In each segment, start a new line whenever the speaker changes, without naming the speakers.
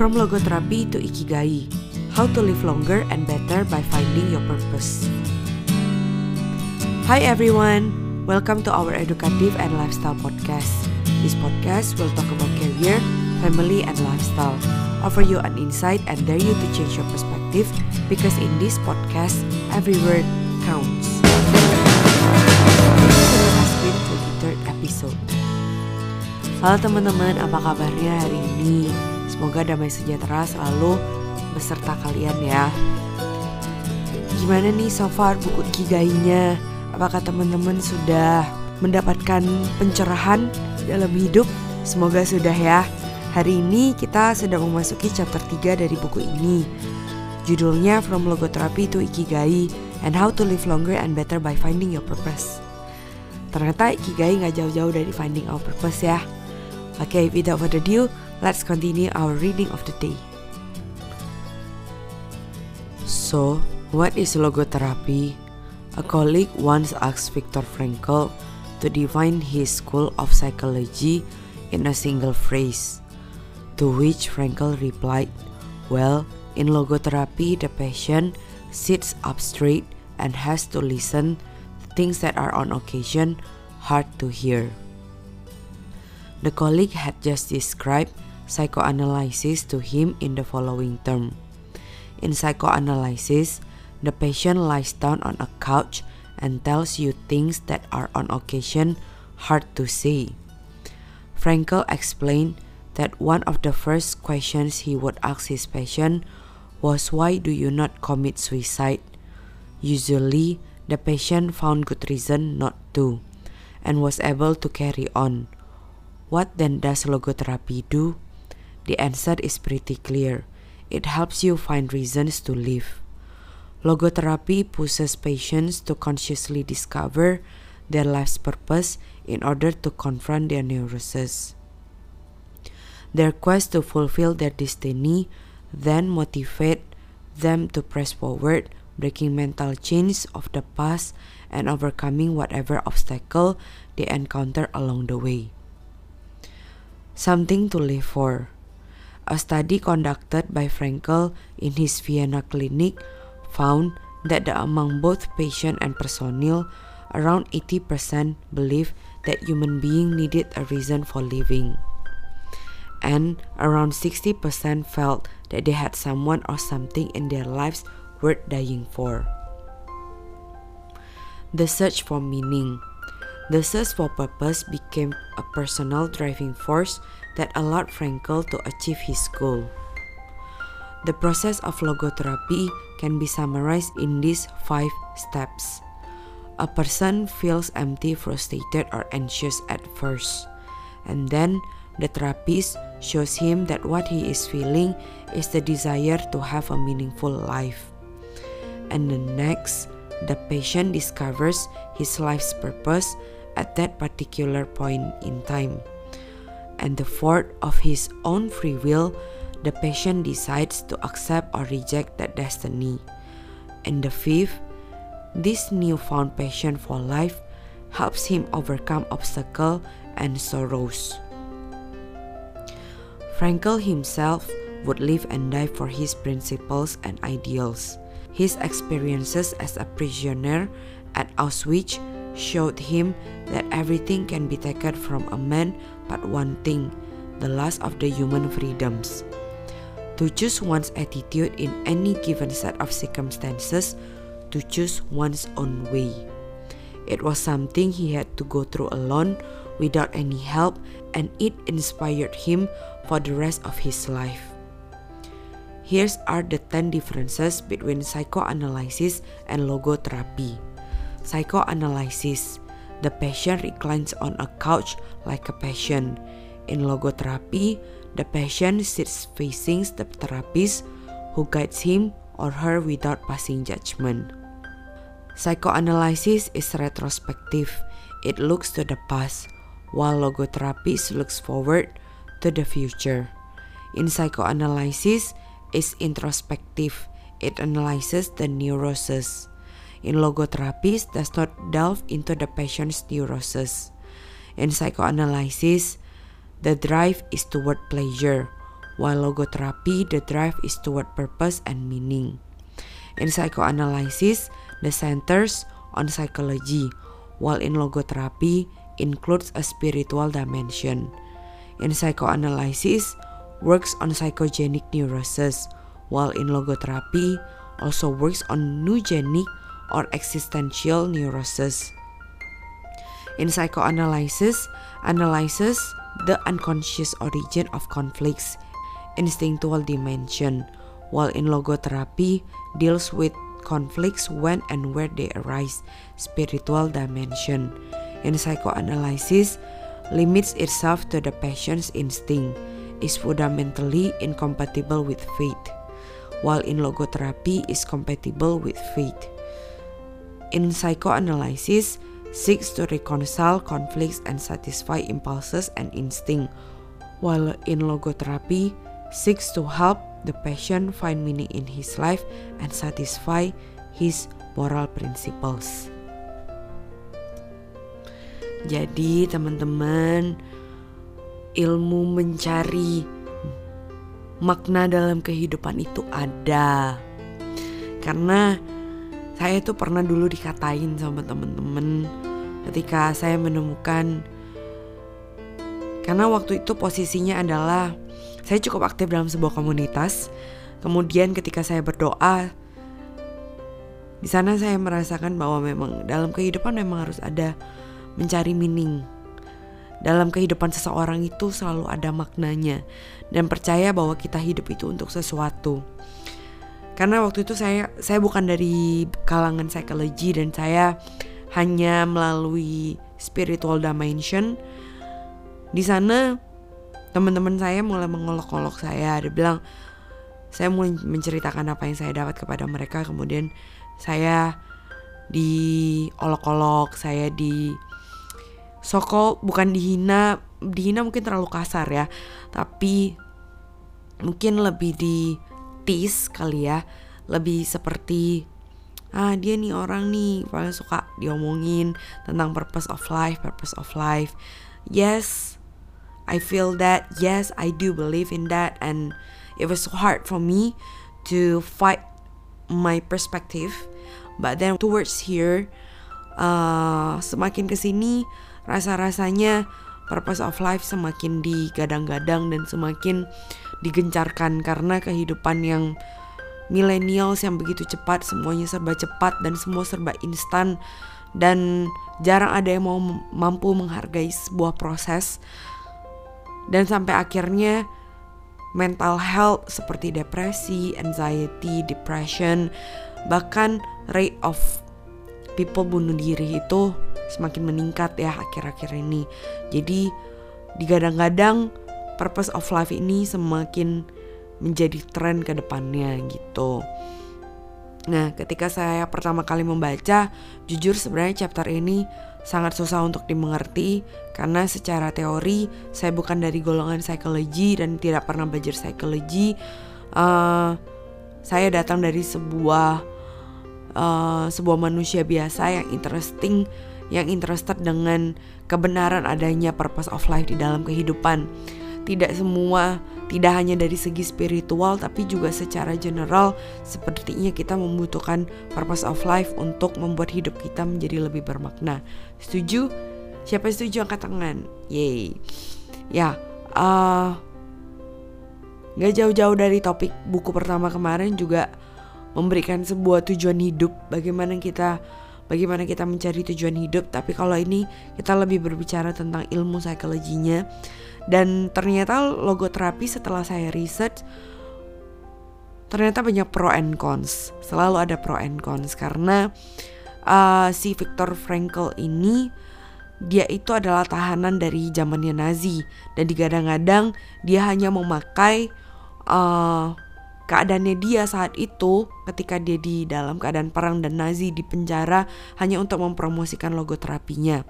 From logotherapy to ikigai, how to live longer and better by finding your purpose. Hi everyone, welcome to our educative and lifestyle podcast. This podcast will talk about career, family, and lifestyle. Offer you an insight and dare you to change your perspective because in this podcast, every word counts. This has been 23rd episode. Halo teman-teman, apa kabarnya hari ini? Semoga damai sejahtera selalu beserta kalian ya. Gimana nih so far buku Ikigainya? Apakah teman-teman sudah mendapatkan pencerahan dalam hidup? Semoga sudah ya. Hari ini kita sedang memasuki chapter 3 dari buku ini. Judulnya From Logotherapy to Ikigai and How to Live Longer and Better by Finding Your Purpose. Ternyata Ikigai nggak jauh-jauh dari finding our purpose ya. Okay, without further ado, let's continue our reading of the day. So, what is logotherapy? A colleague once asked Viktor Frankl to define his school of psychology in a single phrase, to which Frankl replied, Well, in logotherapy, the patient sits up straight and has to listen to things that are on occasion hard to hear. The colleague had just described psychoanalysis to him in the following term. In psychoanalysis, the patient lies down on a couch and tells you things that are on occasion hard to say. Frankel explained that one of the first questions he would ask his patient was why do you not commit suicide? Usually, the patient found good reason not to and was able to carry on. What then does logotherapy do? The answer is pretty clear. It helps you find reasons to live. Logotherapy pushes patients to consciously discover their life's purpose in order to confront their neuroses. Their quest to fulfill their destiny then motivate them to press forward, breaking mental chains of the past and overcoming whatever obstacle they encounter along the way. Something to live for. A study conducted by Frankel in his Vienna clinic found that among both patient and personnel, around 80% believed that human being needed a reason for living. And around 60% felt that they had someone or something in their lives worth dying for. The search for meaning. The search for purpose became a personal driving force that allowed Frankel to achieve his goal. The process of logotherapy can be summarized in these five steps. A person feels empty, frustrated, or anxious at first, and then the therapist shows him that what he is feeling is the desire to have a meaningful life. And the next, the patient discovers his life's purpose at that particular point in time. And the fourth, of his own free will, the patient decides to accept or reject that destiny. And the fifth, this newfound passion for life helps him overcome obstacles and sorrows. Frankel himself would live and die for his principles and ideals. His experiences as a prisoner at Auschwitz showed him that everything can be taken from a man but one thing the last of the human freedoms. To choose one's attitude in any given set of circumstances, to choose one's own way. It was something he had to go through alone without any help, and it inspired him for the rest of his life. Here are the 10 differences between psychoanalysis and logotherapy. Psychoanalysis the patient reclines on a couch like a patient. In logotherapy, the patient sits facing the therapist who guides him or her without passing judgment. Psychoanalysis is retrospective, it looks to the past, while logotherapy looks forward to the future. In psychoanalysis, it's introspective, it analyzes the neurosis. In logotherapy, does not delve into the patient's neurosis. In psychoanalysis, the drive is toward pleasure, while logotherapy, the drive is toward purpose and meaning. In psychoanalysis, the centers on psychology, while in logotherapy includes a spiritual dimension. In psychoanalysis, works on psychogenic neurosis, while in logotherapy also works on neurogenic or existential neurosis. In psychoanalysis, analyzes the unconscious origin of conflicts, instinctual dimension, while in logotherapy deals with conflicts when and where they arise, spiritual dimension. In psychoanalysis, limits itself to the passion's instinct, is fundamentally incompatible with faith, while in logotherapy is compatible with faith. In psychoanalysis, seeks to reconcile conflicts and satisfy impulses and instinct, while in logotherapy seeks to help the patient find meaning in his life and satisfy his moral principles. Jadi teman-teman ilmu mencari makna dalam kehidupan itu ada. Karena saya tuh pernah dulu dikatain sama temen-temen ketika saya menemukan karena waktu itu posisinya adalah saya cukup aktif dalam sebuah komunitas. Kemudian ketika saya berdoa di sana saya merasakan bahwa memang dalam kehidupan memang harus ada mencari meaning. Dalam kehidupan seseorang itu selalu ada maknanya dan percaya bahwa kita hidup itu untuk sesuatu karena waktu itu saya saya bukan dari kalangan psikologi dan saya hanya melalui spiritual dimension. Di sana teman-teman saya mulai mengolok-olok saya. Dia bilang saya mulai menceritakan apa yang saya dapat kepada mereka. Kemudian saya diolok-olok saya di soko bukan dihina dihina mungkin terlalu kasar ya. Tapi mungkin lebih di tease kali ya. Lebih seperti ah dia nih orang nih. Paling suka diomongin tentang purpose of life purpose of life. Yes I feel that. Yes I do believe in that. And it was so hard for me to fight my perspective. But then towards here uh, semakin ke sini rasa-rasanya purpose of life semakin digadang-gadang dan semakin digencarkan. Karena kehidupan yang millennials yang begitu cepat semuanya serba cepat dan semua serba instan. Dan jarang ada yang mau mampu menghargai sebuah proses. Dan sampai akhirnya mental health seperti depresi, anxiety, depression, bahkan rate of people bunuh diri itu semakin meningkat ya akhir-akhir ini. Jadi digadang-gadang purpose of life ini semakin menjadi tren ke depannya gitu. Nah, ketika saya pertama kali membaca, jujur sebenarnya chapter ini sangat susah untuk dimengerti karena secara teori saya bukan dari golongan psikologi dan tidak pernah belajar psikologi. Uh, saya datang dari sebuah uh, sebuah manusia biasa yang interesting, yang interested dengan kebenaran adanya purpose of life di dalam kehidupan tidak semua tidak hanya dari segi spiritual tapi juga secara general sepertinya kita membutuhkan purpose of life untuk membuat hidup kita menjadi lebih bermakna. Setuju? Siapa setuju angkat tangan? Yay. Ya, uh, gak jauh-jauh dari topik buku pertama kemarin juga memberikan sebuah tujuan hidup bagaimana kita bagaimana kita mencari tujuan hidup tapi kalau ini kita lebih berbicara tentang ilmu psikologinya. Dan ternyata logoterapi setelah saya research ternyata banyak pro and cons selalu ada pro and cons. Karena uh, si Viktor Frankl ini dia itu adalah tahanan dari zamannya Nazi. Dan digadang-gadang dia hanya memakai uh, keadaannya dia saat itu ketika dia di dalam keadaan perang dan Nazi di penjara hanya untuk mempromosikan logoterapinya.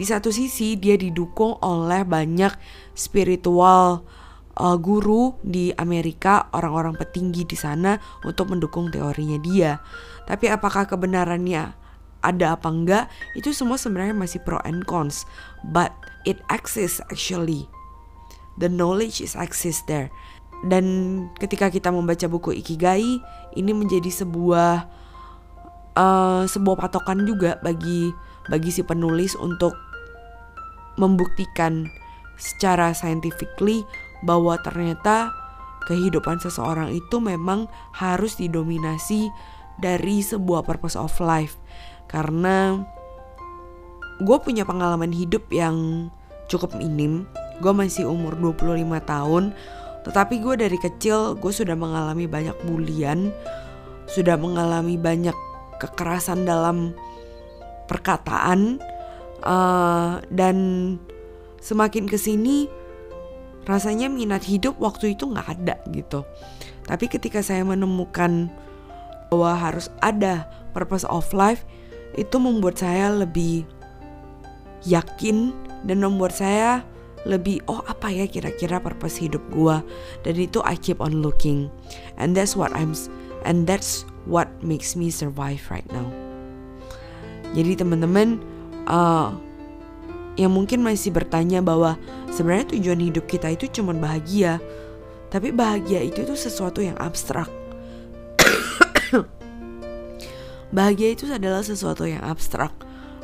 Di satu sisi dia didukung oleh banyak spiritual uh, guru di Amerika, orang-orang petinggi di sana untuk mendukung teorinya dia. Tapi apakah kebenarannya ada apa enggak? Itu semua sebenarnya masih pro and cons, but it exists actually. The knowledge is exists there. Dan ketika kita membaca buku Ikigai ini menjadi sebuah uh, sebuah patokan juga bagi bagi si penulis untuk membuktikan secara scientifically bahwa ternyata kehidupan seseorang itu memang harus didominasi dari sebuah purpose of life. Karena gue punya pengalaman hidup yang cukup minim. Gue masih umur 25 tahun tetapi gue dari kecil gue sudah mengalami banyak bulian sudah mengalami banyak kekerasan dalam perkataan uh, dan semakin ke sini rasanya minat hidup waktu itu nggak ada gitu. Tapi ketika saya menemukan bahwa harus ada purpose of life itu membuat saya lebih yakin dan membuat saya lebih oh apa ya kira-kira purpose hidup gua dan itu I keep on looking and that's what I'm and that's what makes me survive right now jadi teman-teman uh, yang mungkin masih bertanya bahwa sebenarnya tujuan hidup kita itu cuma bahagia. Tapi bahagia itu tuh sesuatu yang abstrak. bahagia itu adalah sesuatu yang abstrak.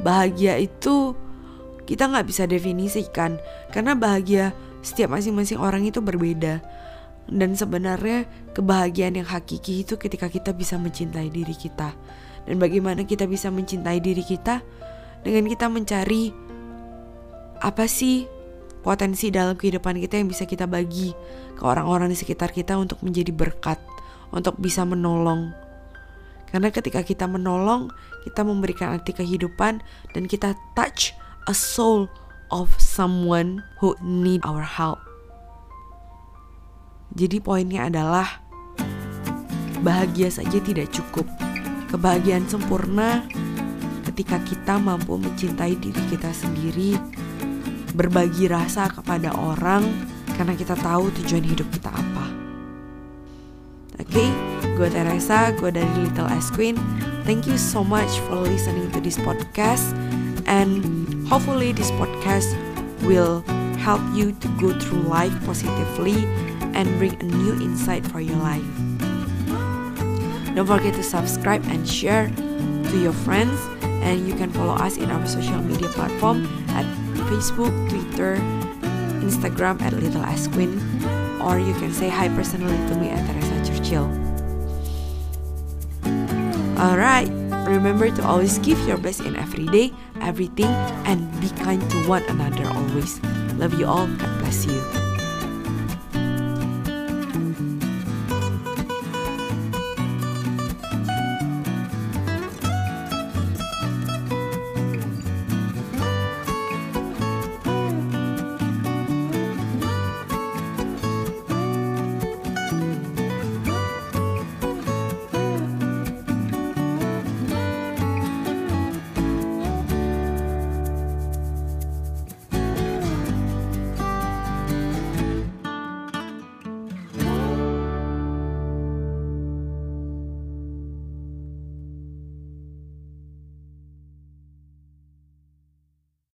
Bahagia itu kita nggak bisa definisikan karena bahagia setiap masing-masing orang itu berbeda. Dan sebenarnya kebahagiaan yang hakiki itu ketika kita bisa mencintai diri kita. Dan bagaimana kita bisa mencintai diri kita? Dengan kita mencari apa sih potensi dalam kehidupan kita yang bisa kita bagi ke orang-orang di sekitar kita untuk menjadi berkat, untuk bisa menolong. Karena ketika kita menolong, kita memberikan arti kehidupan dan kita touch a soul of someone who need our help. Jadi poinnya adalah bahagia saja tidak cukup. Kebahagiaan sempurna ketika kita mampu mencintai diri kita sendiri berbagi rasa kepada orang karena kita tahu tujuan hidup kita apa. Oke, okay, gue Teresa, gue dari Little S Queen. Thank you so much for listening to this podcast and hopefully this podcast will help you to go through life positively and bring a new insight for your life. Don't forget to subscribe and share to your friends and you can follow us in our social media platform at Facebook, Twitter, Instagram at Little Ice Queen, or you can say hi personally to me at Teresa Churchill. Alright, remember to always give your best in every day, everything, and be kind to one another always. Love you all, God bless you.